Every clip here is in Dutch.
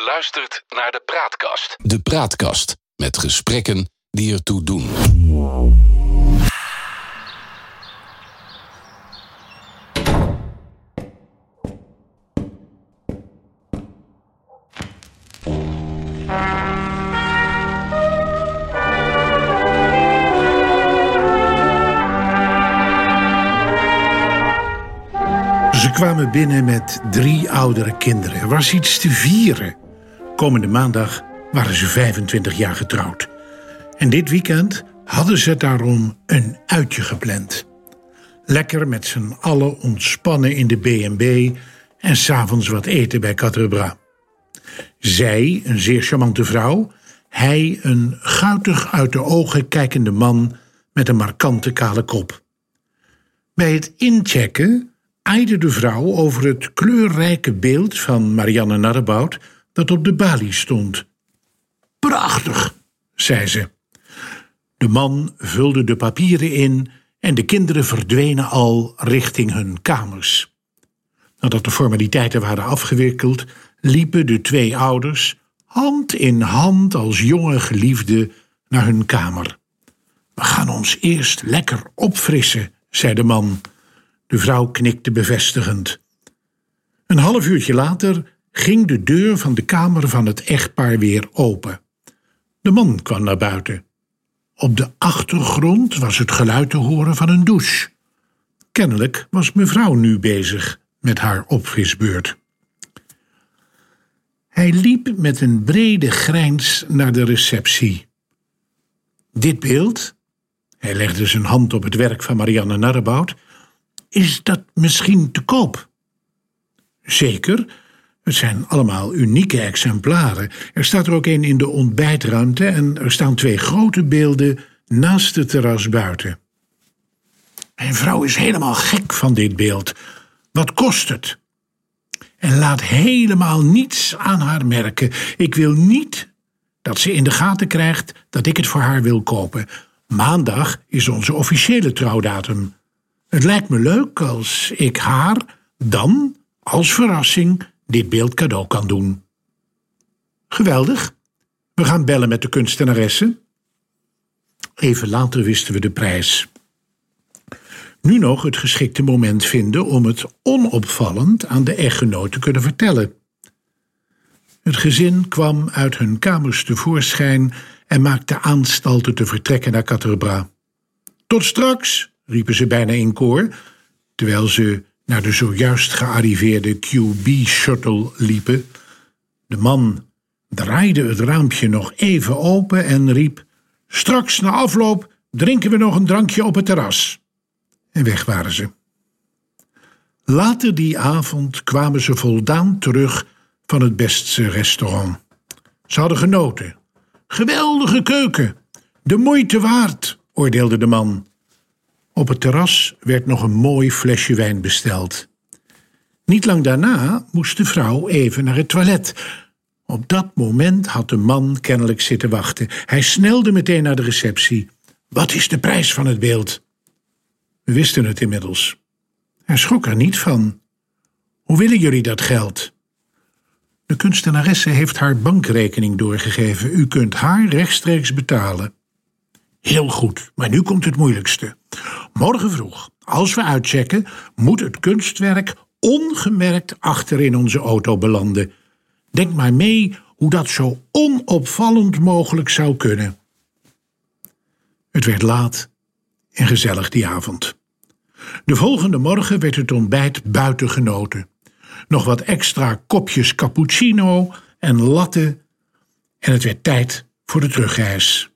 Je luistert naar de Praatkast. De Praatkast met gesprekken die ertoe doen. Ze kwamen binnen met drie oudere kinderen. Er was iets te vieren. Komende maandag waren ze 25 jaar getrouwd. En dit weekend hadden ze daarom een uitje gepland. Lekker met z'n allen ontspannen in de B&B en s'avonds wat eten bij Catrebra. Zij, een zeer charmante vrouw, hij, een guitig uit de ogen kijkende man met een markante kale kop. Bij het inchecken aaide de vrouw over het kleurrijke beeld van Marianne Narrebout dat op de balie stond. Prachtig, zei ze. De man vulde de papieren in en de kinderen verdwenen al richting hun kamers. Nadat de formaliteiten waren afgewikkeld, liepen de twee ouders hand in hand als jonge geliefden naar hun kamer. We gaan ons eerst lekker opfrissen, zei de man. De vrouw knikte bevestigend. Een half uurtje later ging de deur van de kamer van het echtpaar weer open. De man kwam naar buiten. Op de achtergrond was het geluid te horen van een douche. Kennelijk was mevrouw nu bezig met haar opfrisbeurt. Hij liep met een brede grijns naar de receptie. Dit beeld, hij legde zijn hand op het werk van Marianne Narrebout, is dat misschien te koop? Zeker, het zijn allemaal unieke exemplaren. Er staat er ook een in de ontbijtruimte en er staan twee grote beelden naast het terras buiten. Mijn vrouw is helemaal gek van dit beeld. Wat kost het? En laat helemaal niets aan haar merken. Ik wil niet dat ze in de gaten krijgt dat ik het voor haar wil kopen. Maandag is onze officiële trouwdatum. Het lijkt me leuk als ik haar dan, als verrassing, dit beeld cadeau kan doen. Geweldig. We gaan bellen met de kunstenaresse. Even later wisten we de prijs. Nu nog het geschikte moment vinden om het onopvallend aan de echtgenoot te kunnen vertellen. Het gezin kwam uit hun kamers tevoorschijn en maakte aanstalten te vertrekken naar Caterbra. Tot straks, riepen ze bijna in koor, terwijl ze naar de zojuist gearriveerde QB-shuttle liepen. De man draaide het raampje nog even open en riep: Straks na afloop drinken we nog een drankje op het terras. En weg waren ze. Later die avond kwamen ze voldaan terug van het beste restaurant. Ze hadden genoten. Geweldige keuken, de moeite waard, oordeelde de man. Op het terras werd nog een mooi flesje wijn besteld. Niet lang daarna moest de vrouw even naar het toilet. Op dat moment had de man kennelijk zitten wachten. Hij snelde meteen naar de receptie. Wat is de prijs van het beeld? We wisten het inmiddels. Hij schrok er niet van. Hoe willen jullie dat geld? De kunstenaresse heeft haar bankrekening doorgegeven. U kunt haar rechtstreeks betalen. Heel goed, maar nu komt het moeilijkste. Morgen vroeg, als we uitchecken, moet het kunstwerk ongemerkt achter in onze auto belanden. Denk maar mee hoe dat zo onopvallend mogelijk zou kunnen. Het werd laat en gezellig die avond. De volgende morgen werd het ontbijt buiten genoten. Nog wat extra kopjes cappuccino en latte en het werd tijd voor de terugreis.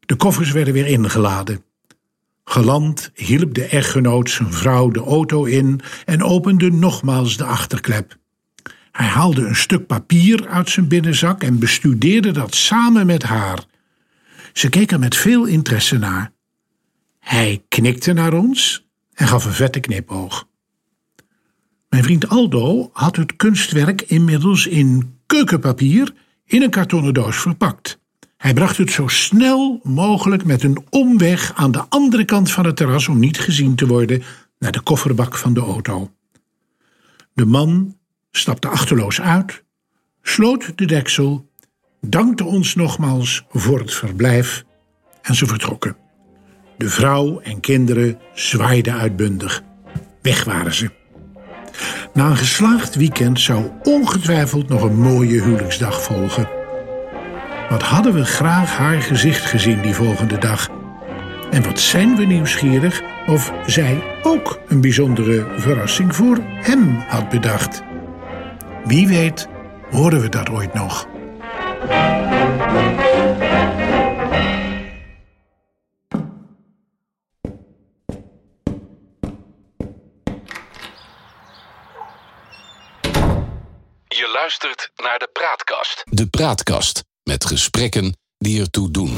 De koffers werden weer ingeladen. Geland hielp de echtgenoot zijn vrouw de auto in en opende nogmaals de achterklep. Hij haalde een stuk papier uit zijn binnenzak en bestudeerde dat samen met haar. Ze keek er met veel interesse naar. Hij knikte naar ons en gaf een vette knipoog. Mijn vriend Aldo had het kunstwerk inmiddels in keukenpapier in een kartonnen doos verpakt. Hij bracht het zo snel mogelijk met een omweg aan de andere kant van het terras om niet gezien te worden naar de kofferbak van de auto. De man stapte achterloos uit, sloot de deksel, dankte ons nogmaals voor het verblijf en ze vertrokken. De vrouw en kinderen zwaaiden uitbundig. Weg waren ze. Na een geslaagd weekend zou ongetwijfeld nog een mooie huwelijksdag volgen. Wat hadden we graag haar gezicht gezien die volgende dag. En wat zijn we nieuwsgierig of zij ook een bijzondere verrassing voor hem had bedacht. Wie weet horen we dat ooit nog. Je luistert naar de Praatkast. De Praatkast met gesprekken die ertoe doen.